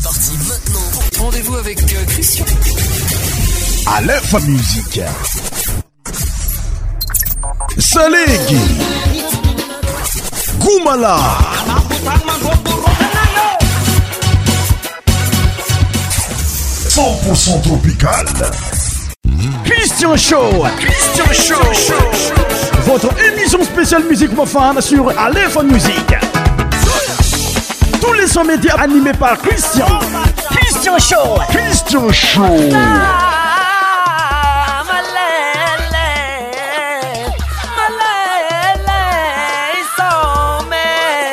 C'est parti maintenant. Rendez-vous avec euh, Christian. À Music musique. Salégui. Goumala. Cent tropical. Christian Show. Christian Show. Votre émission spéciale musique profane sur Aleph Musique les média médias animés par Christian. Christian Show. Christian Show. Ah.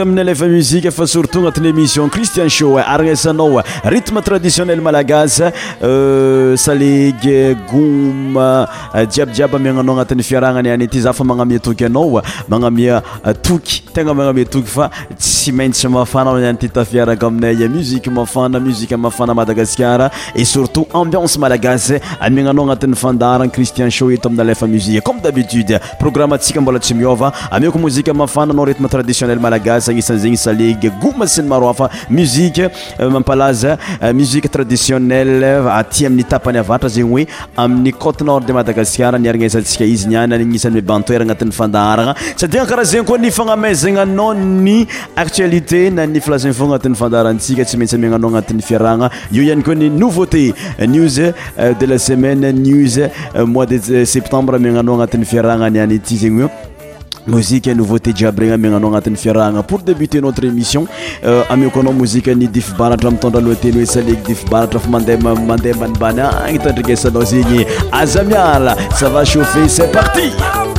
amiy efa muzike fa surtout anati'yémission cristian sho eh, arnesanao eh. ritme traditionel malagassaeggjiabjiaby eh, euh, aminaa anati'yfiaranay ay zaa manasy ay afaiaak aminay muzik mafanamuziafanamadagasar e srtot amiance aagas aminaa anat'yfandaran cristianhtamin'y amzicome abitdeprogamtskabola tsy ia akomozia mafanaao tme tradiionel malagas gnisan'zegny salegom syny maroafamuieampaazamusie traditionnelle aty amin'ny tapany avatra zegny oe amin'ny cote nord de madagascar niarinsasikaizynannisan'ny bantoer anatin'y fandaharana sadi karahazegny koa ni fagname zegnyanao ny actualité na ny flaenf anati'ny fandaharantsika tsy maintsy amiananao anatin'nyfiarahna io iany koa ny nouvauténiws de la semaine newsmois de septembreaminanaanati'yfiarahnanayzny mosique in nouvauté jiaby regny amiagnanao agnatin'ny fiarahagna pour débuter notre émission euh, amio ko anao mozike ny dif baratra amitondralohateny hoe saleky dif baratra fa mandeha mandeha mbanimbany any ah, itandrikesanao zegny aza miala sava chauffer cest partie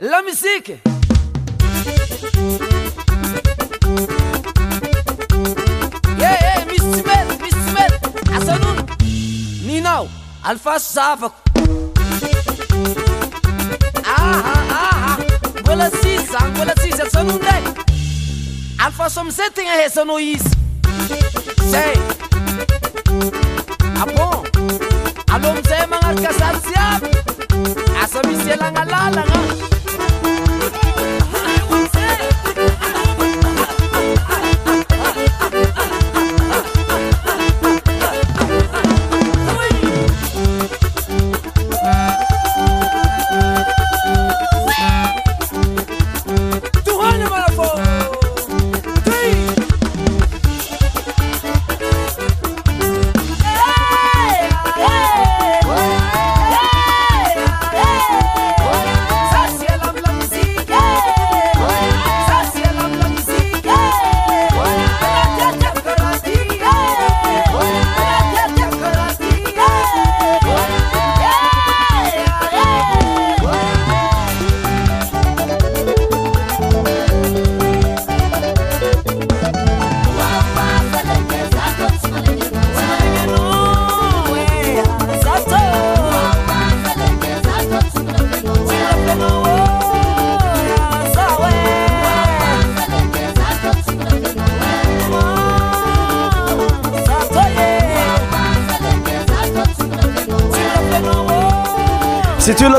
lamisikyemiymiymy asanono ninao alfao zavako golasalasa sanon a afasomizategnahasanoisy bon alômzay manatakazarysia asamisyelagnalala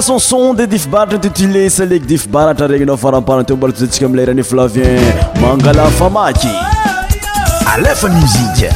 onson de dif baratra tetilisa lek dif baratra regynao faramparan teo bala tozatsika milarany flavien mangala famaky alefanozidi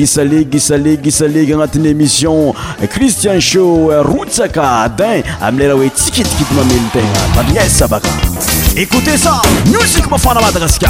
gisalek gisalek gisalek anatina émission cristian showroutsaka din am lera oe tikitkit mamentea adgezsabaka écoute ça music bofanna badagaska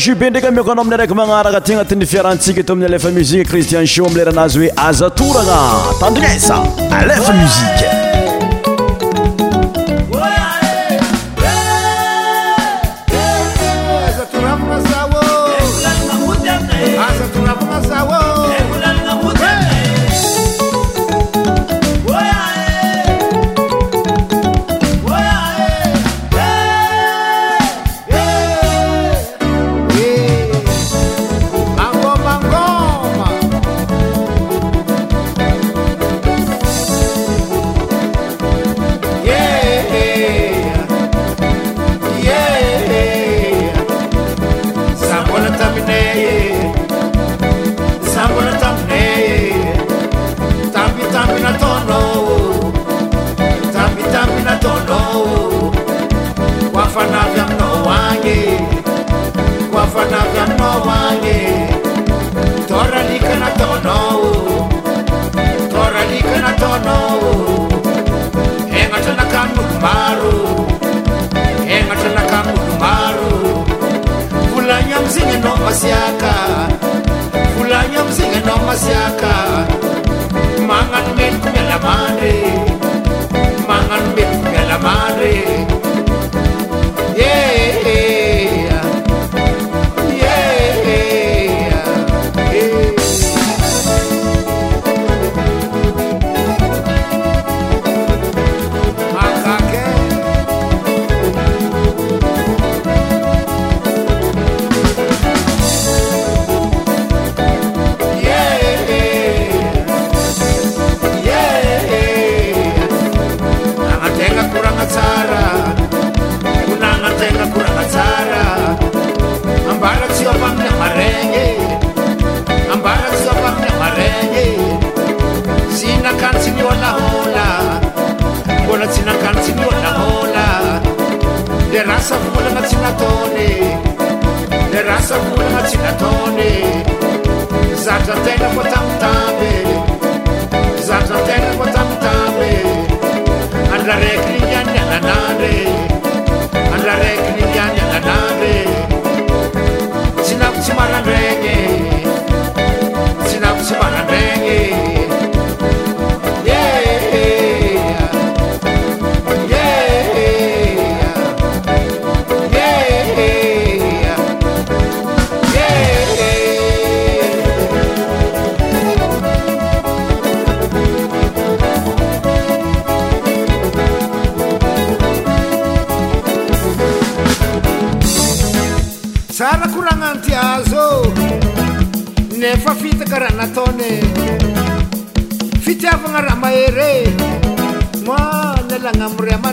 su bendrikami kano aminyaraiky magnarakatiagnatinifiarensike to aminy lefa musique cristian sio amileranazy oe azatourana tadra alefa musiqe celebrating.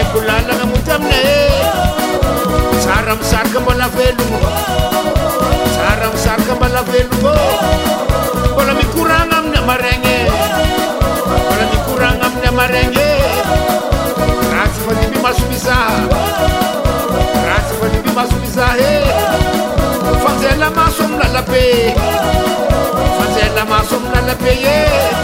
akolalagna mty aminae tsara mizaraka mbalavelo tsara mizaraka mbalaveloô mbola mikorana amin'ny amaragn mbola mikorana amin'ny amarany e ratsy fanimby masomiza ratsy fanimby masomiza e eh. fanja lamaso am lalabe fanja lamaso amy lalabe eh.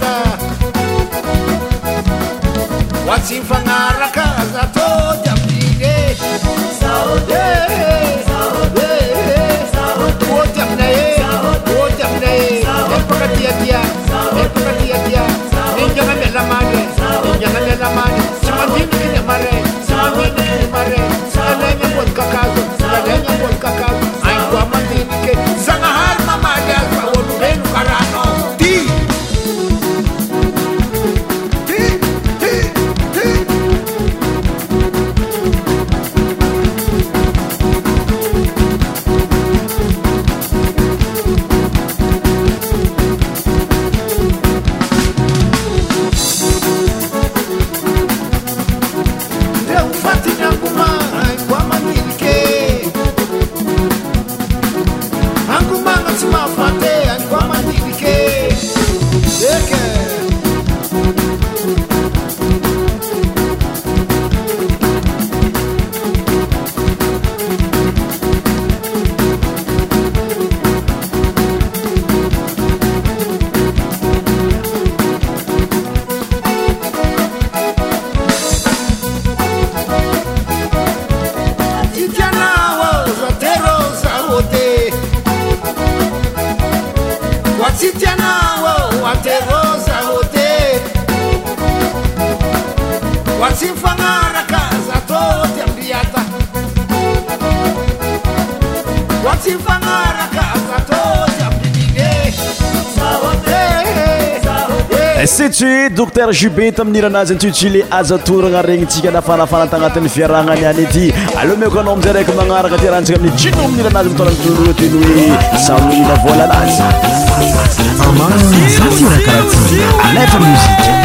ta wasinfanarakaatojamdie saud sy tsy docter jubet ami'n iranazy ntsyotsile azatoragna regnintsika nafarafaratagnatin'ny viaragnany any ity aleo meko anao amiizay raiky manaraka tyrantsika amin'i tsynao miira anazy mitoran too teny hoe samoila vôla anazy amaمzatiرaكrti عleت mžic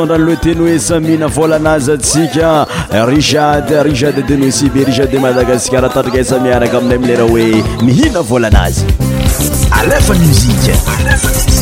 odranle teno esa mihina volanazy atsika rijad rijad denosiby rijad de madagascar atadraka isa miaraka aminlay amilera oe mihiina vola anazy alefa musike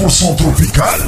Porção tropical.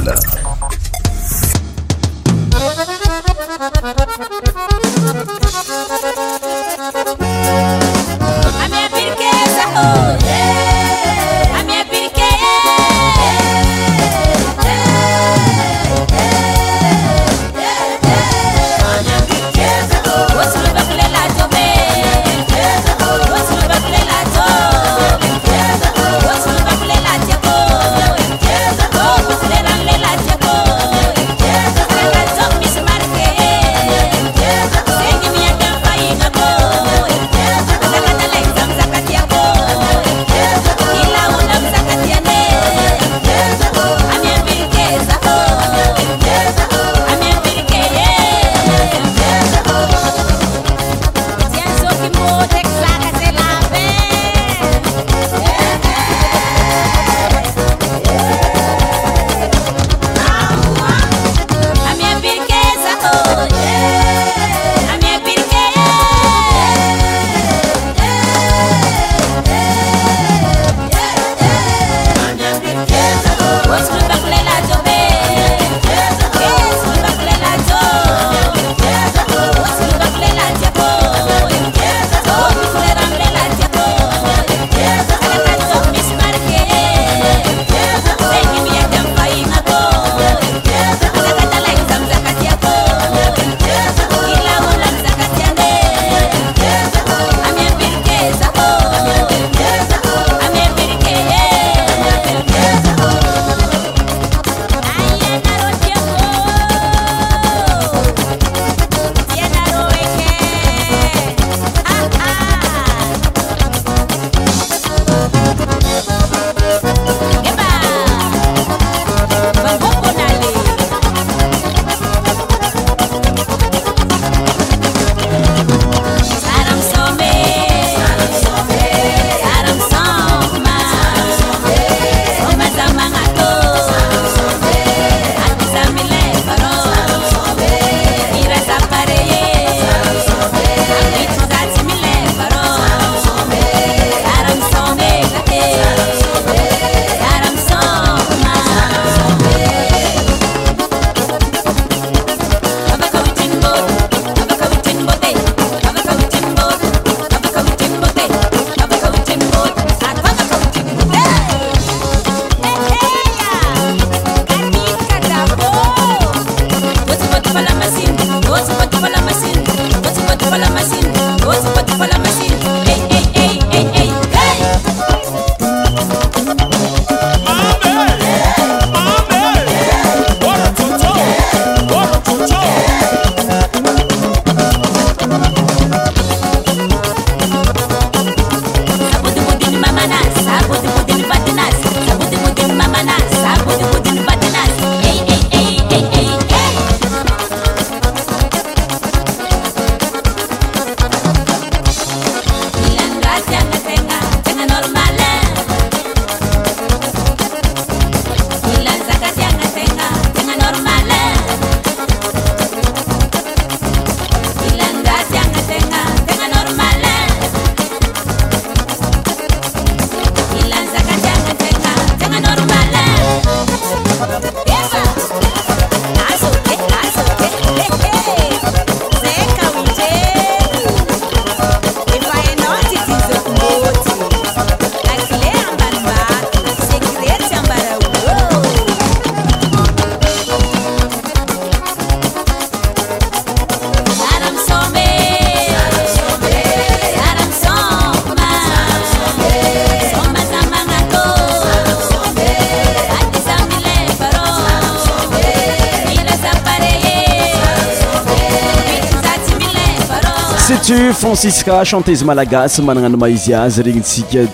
tsika chanteuse malagasy managna ny maizy azy regny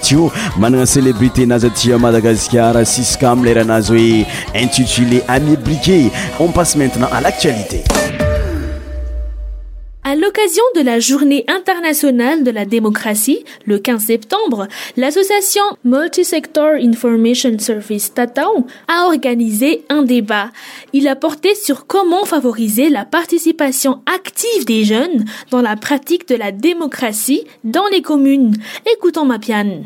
tio managna célébrité Nazatia madagascar siska amin'ny intitulé ami briquet on passe maintenant à l'actualité À l'occasion de la Journée internationale de la démocratie, le 15 septembre, l'association Multisector Information Service Tatao a organisé un débat. Il a porté sur comment favoriser la participation active des jeunes dans la pratique de la démocratie dans les communes. Écoutons Mapiane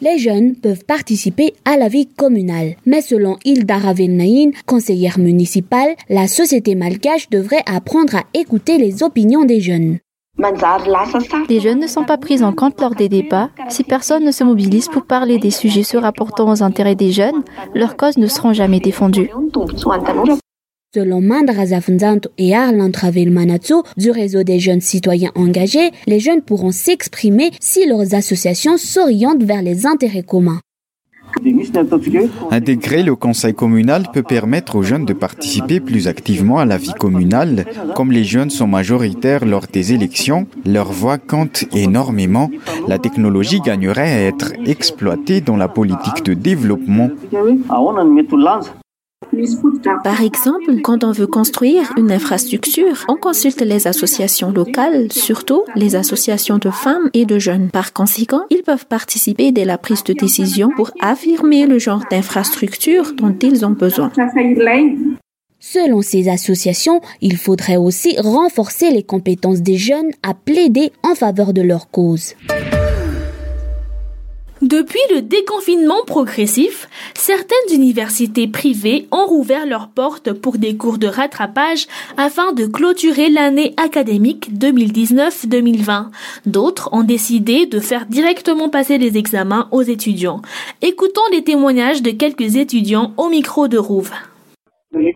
les jeunes peuvent participer à la vie communale. Mais selon Hilda Ravennaïn, conseillère municipale, la société malgache devrait apprendre à écouter les opinions des jeunes. Les jeunes ne sont pas pris en compte lors des débats. Si personne ne se mobilise pour parler des sujets se rapportant aux intérêts des jeunes, leurs causes ne seront jamais défendues. Selon Mandra Zafnzanto et Arlan Travel du réseau des jeunes citoyens engagés, les jeunes pourront s'exprimer si leurs associations s'orientent vers les intérêts communs. Intégrer le conseil communal peut permettre aux jeunes de participer plus activement à la vie communale. Comme les jeunes sont majoritaires lors des élections, leur voix compte énormément. La technologie gagnerait à être exploitée dans la politique de développement. Par exemple, quand on veut construire une infrastructure, on consulte les associations locales, surtout les associations de femmes et de jeunes. Par conséquent, ils peuvent participer dès la prise de décision pour affirmer le genre d'infrastructure dont ils ont besoin. Selon ces associations, il faudrait aussi renforcer les compétences des jeunes à plaider en faveur de leur cause. Depuis le déconfinement progressif, certaines universités privées ont rouvert leurs portes pour des cours de rattrapage afin de clôturer l'année académique 2019-2020. D'autres ont décidé de faire directement passer les examens aux étudiants. Écoutons les témoignages de quelques étudiants au micro de Rouve. Nous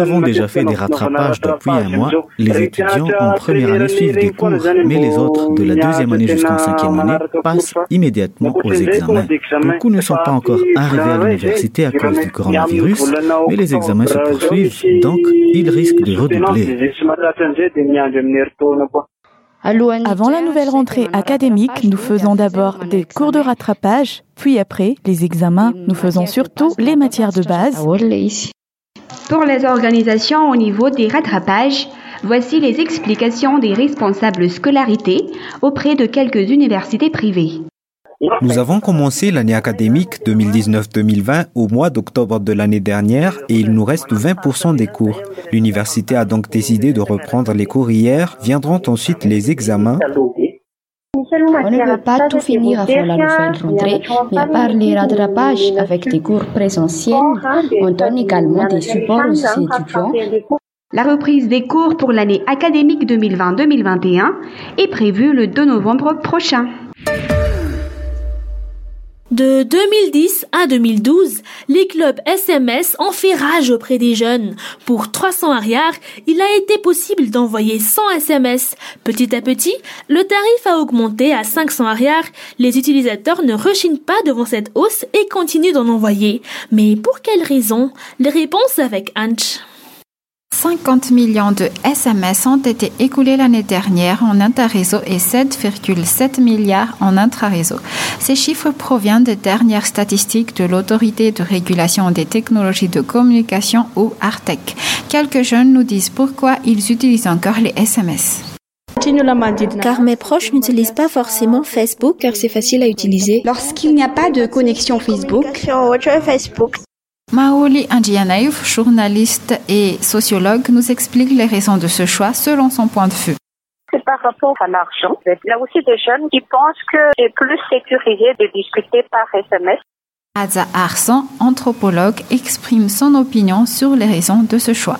avons déjà fait des rattrapages depuis un mois. Les étudiants en première année suivent des cours, mais les autres, de la deuxième année jusqu'en cinquième année, passent immédiatement aux examens. Beaucoup ne sont pas encore arrivés à l'université à cause du coronavirus, mais les examens se poursuivent, donc ils risquent de redoubler. Avant la nouvelle rentrée académique, nous faisons d'abord des cours de rattrapage, puis après les examens. Nous faisons surtout les matières de base. Pour les organisations au niveau des rattrapages, voici les explications des responsables scolarité auprès de quelques universités privées. Nous avons commencé l'année académique 2019-2020 au mois d'octobre de l'année dernière et il nous reste 20% des cours. L'université a donc décidé de reprendre les cours hier, viendront ensuite les examens. On ne peut pas tout finir avant la nouvelle rentrée, mais à part les rattrapages avec des cours présentiels, on donne également des supports aux étudiants la reprise des cours pour l'année académique 2020-2021 est prévue le 2 novembre prochain. De 2010 à 2012, les clubs SMS ont fait rage auprès des jeunes. Pour 300 arrières, il a été possible d'envoyer 100 SMS. Petit à petit, le tarif a augmenté à 500 arrières. Les utilisateurs ne rechignent pas devant cette hausse et continuent d'en envoyer. Mais pour quelle raison Les réponses avec Hunch. 50 millions de SMS ont été écoulés l'année dernière en interréseau et 7,7 milliards en intra intraréseau. Ces chiffres proviennent des dernières statistiques de l'autorité de régulation des technologies de communication ou ARTEC. Quelques jeunes nous disent pourquoi ils utilisent encore les SMS. Car mes proches n'utilisent pas forcément Facebook car c'est facile à utiliser. Lorsqu'il n'y a pas de connexion Facebook, Maoli Andjianaïf, journaliste et sociologue, nous explique les raisons de ce choix selon son point de vue C'est par rapport à l'argent. Il y a aussi des jeunes qui pensent que c'est plus sécurisé de discuter par SMS. Aza Arsan, anthropologue, exprime son opinion sur les raisons de ce choix.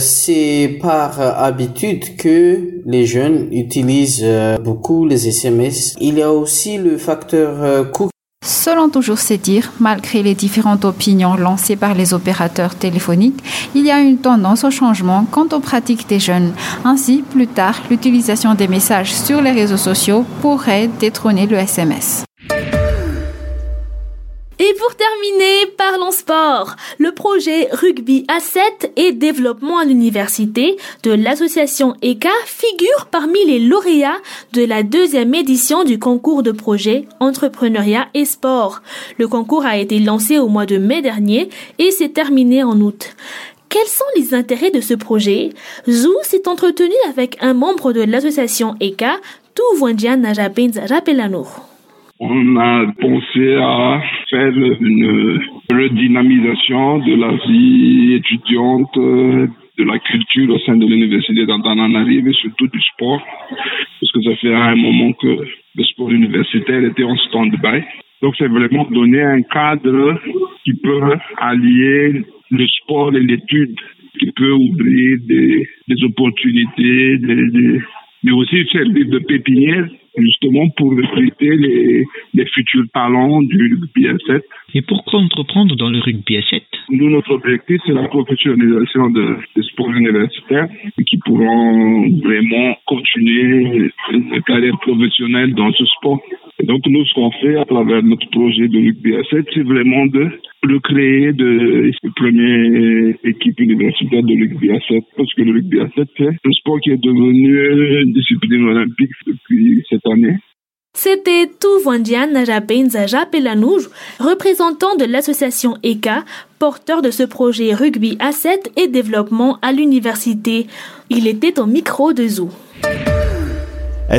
C'est par habitude que les jeunes utilisent beaucoup les SMS. Il y a aussi le facteur euh, coût Selon toujours ces dires, malgré les différentes opinions lancées par les opérateurs téléphoniques, il y a une tendance au changement quant aux pratiques des jeunes. Ainsi, plus tard, l'utilisation des messages sur les réseaux sociaux pourrait détrôner le SMS. Et pour terminer, parlons sport. Le projet Rugby A7 et développement à l'université de l'association ECA figure parmi les lauréats de la deuxième édition du concours de projet entrepreneuriat et sport. Le concours a été lancé au mois de mai dernier et s'est terminé en août. Quels sont les intérêts de ce projet Zou s'est entretenu avec un membre de l'association ECA, Tuwandian Najabens Rapelanour on a pensé à faire une redynamisation de la vie étudiante, de la culture au sein de l'université d'Antananarive et surtout du sport, parce que ça fait un moment que le sport universitaire était en stand-by. Donc c'est vraiment donner un cadre qui peut allier le sport et l'étude, qui peut ouvrir des, opportunités, mais aussi servir de pépinière justement pour recruter les, les futurs talents du rugby à 7. Et pourquoi entreprendre dans le rugby à 7 Nous, notre objectif, c'est la professionnalisation des sports universitaires qui pourront vraiment continuer une carrière professionnelle dans ce sport. Et donc, nous, ce qu'on fait à travers notre projet de rugby à 7, c'est vraiment de le créer de la première équipe universitaire de rugby à 7, parce que le rugby à 7, c'est un sport qui est devenu une discipline olympique depuis cette concernés. C'était Tuvandian Rapenza Rapelanouj, représentant de l'association ECA, porteur de ce projet rugby A7 et développement à l'université. Il était au micro de Zou.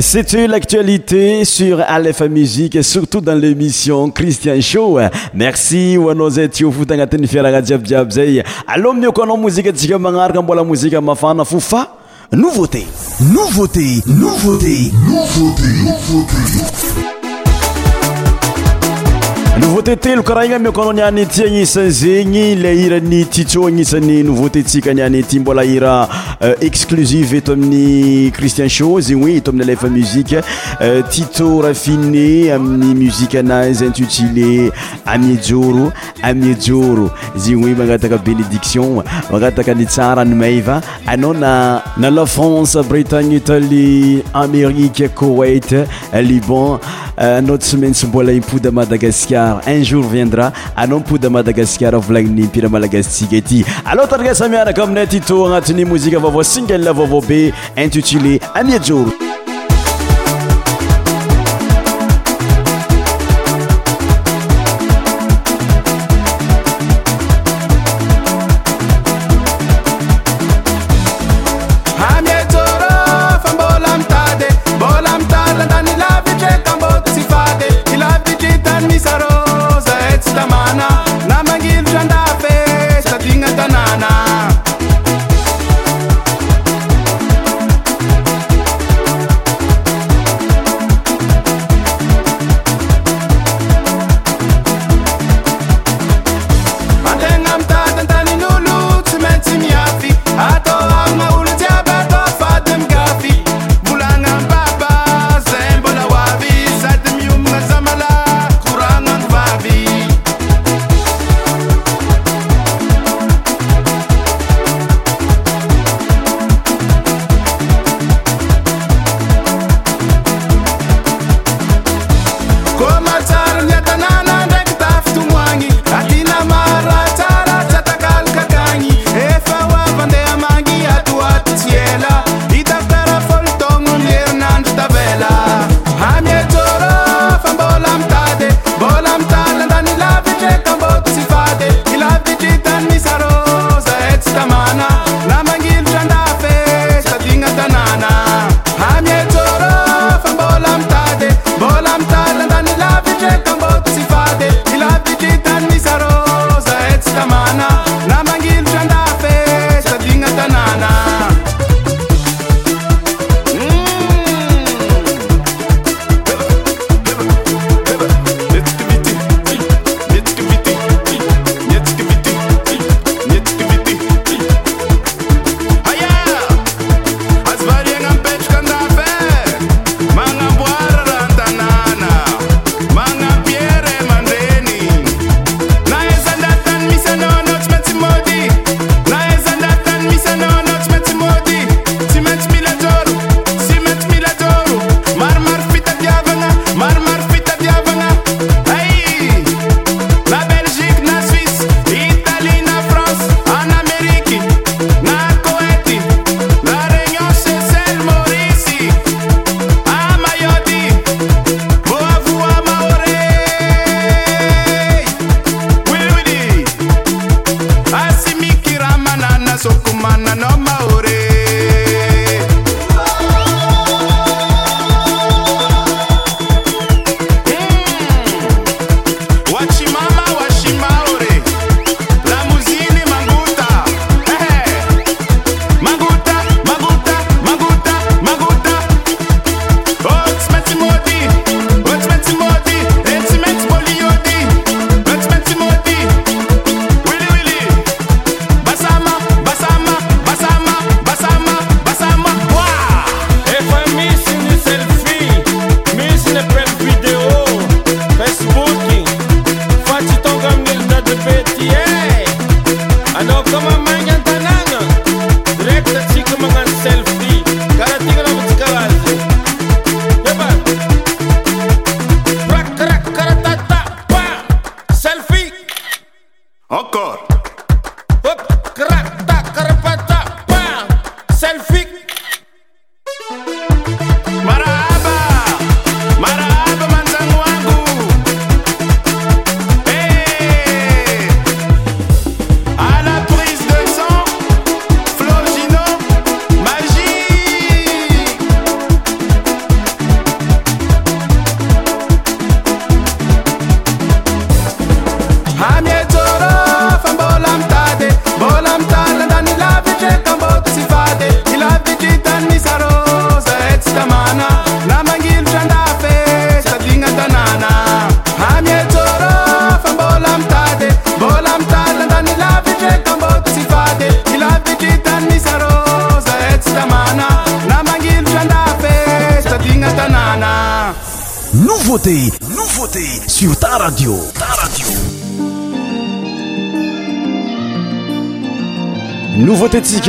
C'était l'actualité sur Aleph Musique, surtout dans l'émission Christian Show. Merci, wanozetu futangatini fiaragajiabjiabzei. Alo miokono muzika tsika magnaraka mbola muzika mafana fufa. nou votei no votei no votei novoteivoti noveauté telo karaha igny amikanao ni anyty agnisan zegny la ahirany titea agnisan'ny nouveauté tsika ni any ty mbola ahira euh, exclusif eto amin'ny christian sho zegny oe eto ami'ny alefa muzike euh, tita rafine amin'ny muzike anazy intutilé amie joro amiejoro zegny hoe magngataka bénédiction magnataka ni tsara nymaiva anao na na la france bretagne itali amérike kowate liban anao euh, t somaintsy mbola impouda madagascar un jour viendra anao mipouda madagascar volagninyimpira malagastsika ity aloa targasamianaka aminay tyto agnatin'ny mozika avaovao cingl vaovao be intitulé amia jor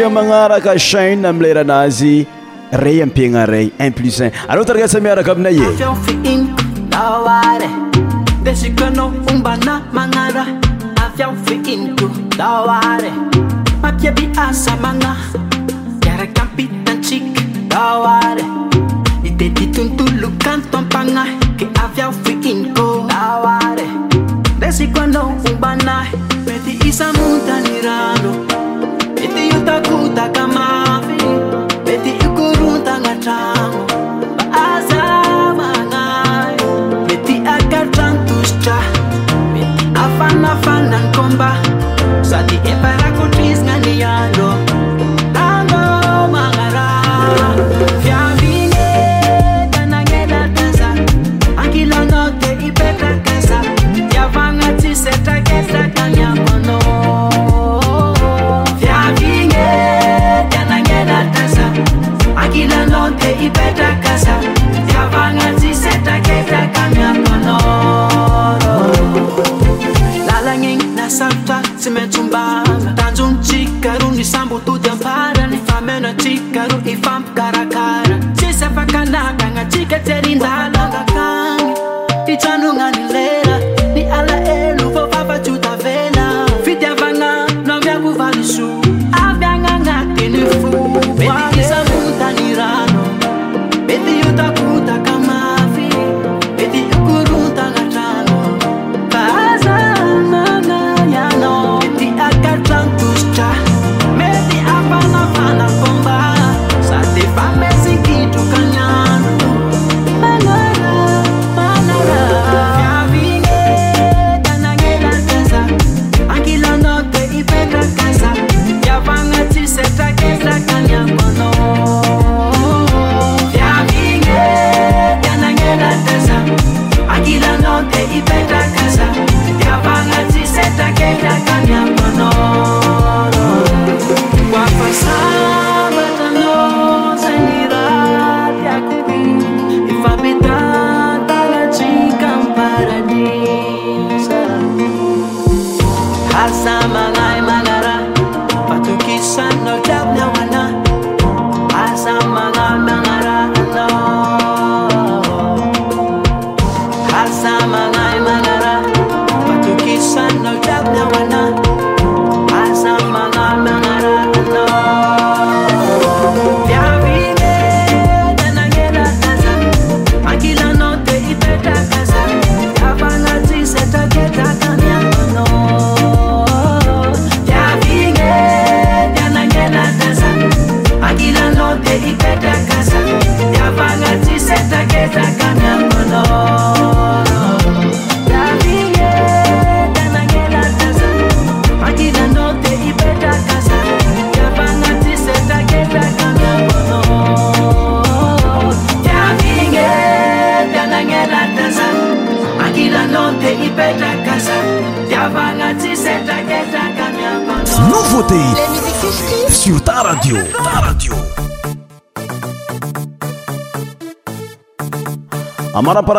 magnaraka cainna milar anazy ray ampiegna ray implicin artarasamiaraka amina e Saiu da guta.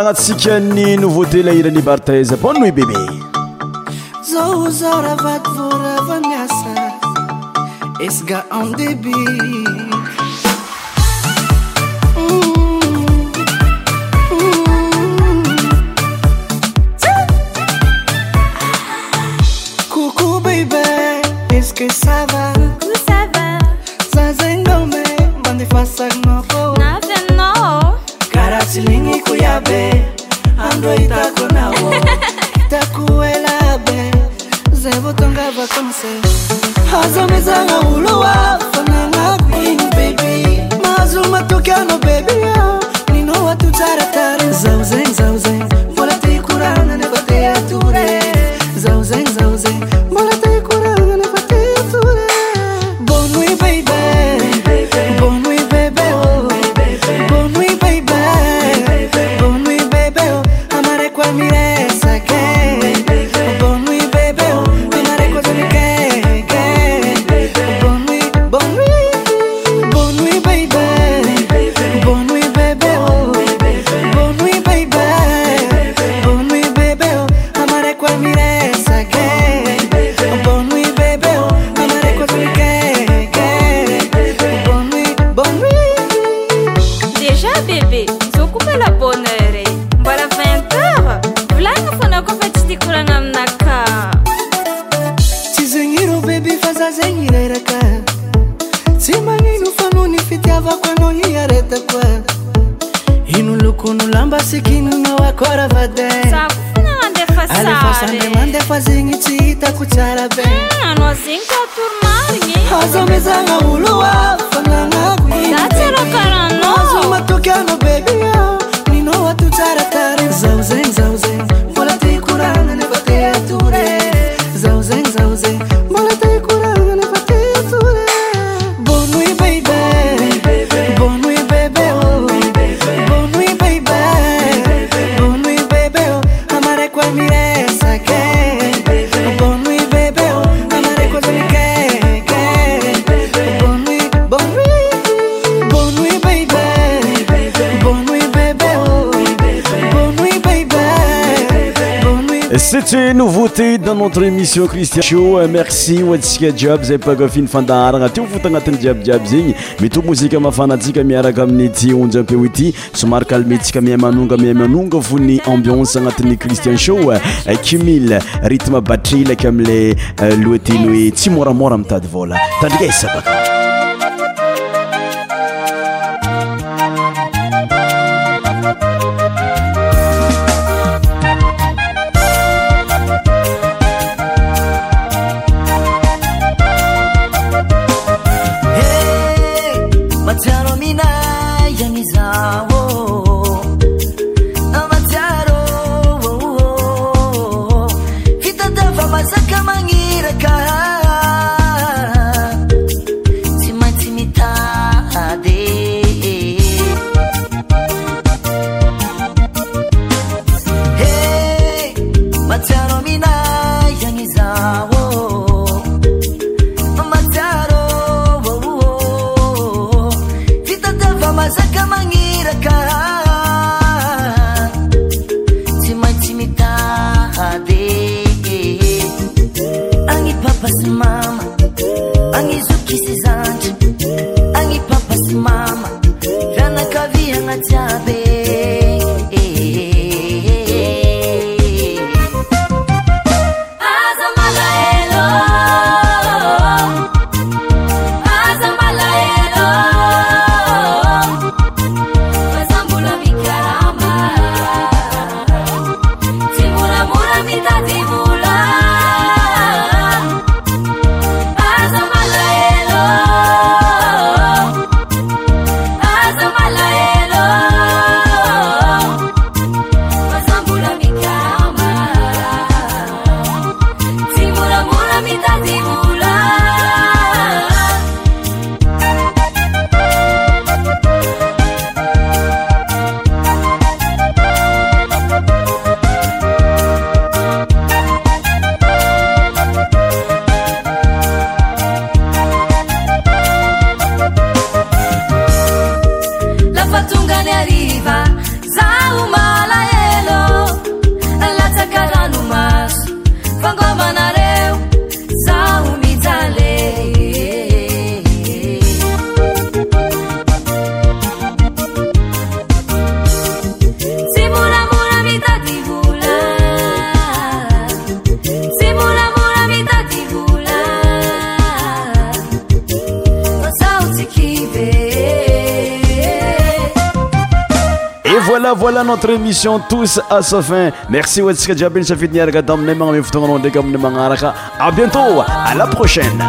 magnatsika ny nouveauté la bonne nuit bébé zao zao raha miasa esga en notre émission christian show euh, merci oatsika jiaby zay pakafiny fandaharana atyo fota agnatin'ny jiabyjiaby zegny mito mozika mahafanatsika miaraka amin'ny ty onjy ampeoity somary ka lmentsika mihay manonga mihay manonga fo ny ambianse agnatin'ny christian show euh, euh, kimil rytme batrelaky amila loateny hoe tsy moramora mitady vola tandrika eh, isabaka tous à sa fin merci akjbin sfidakmnemamefmmaark abientôt la procaine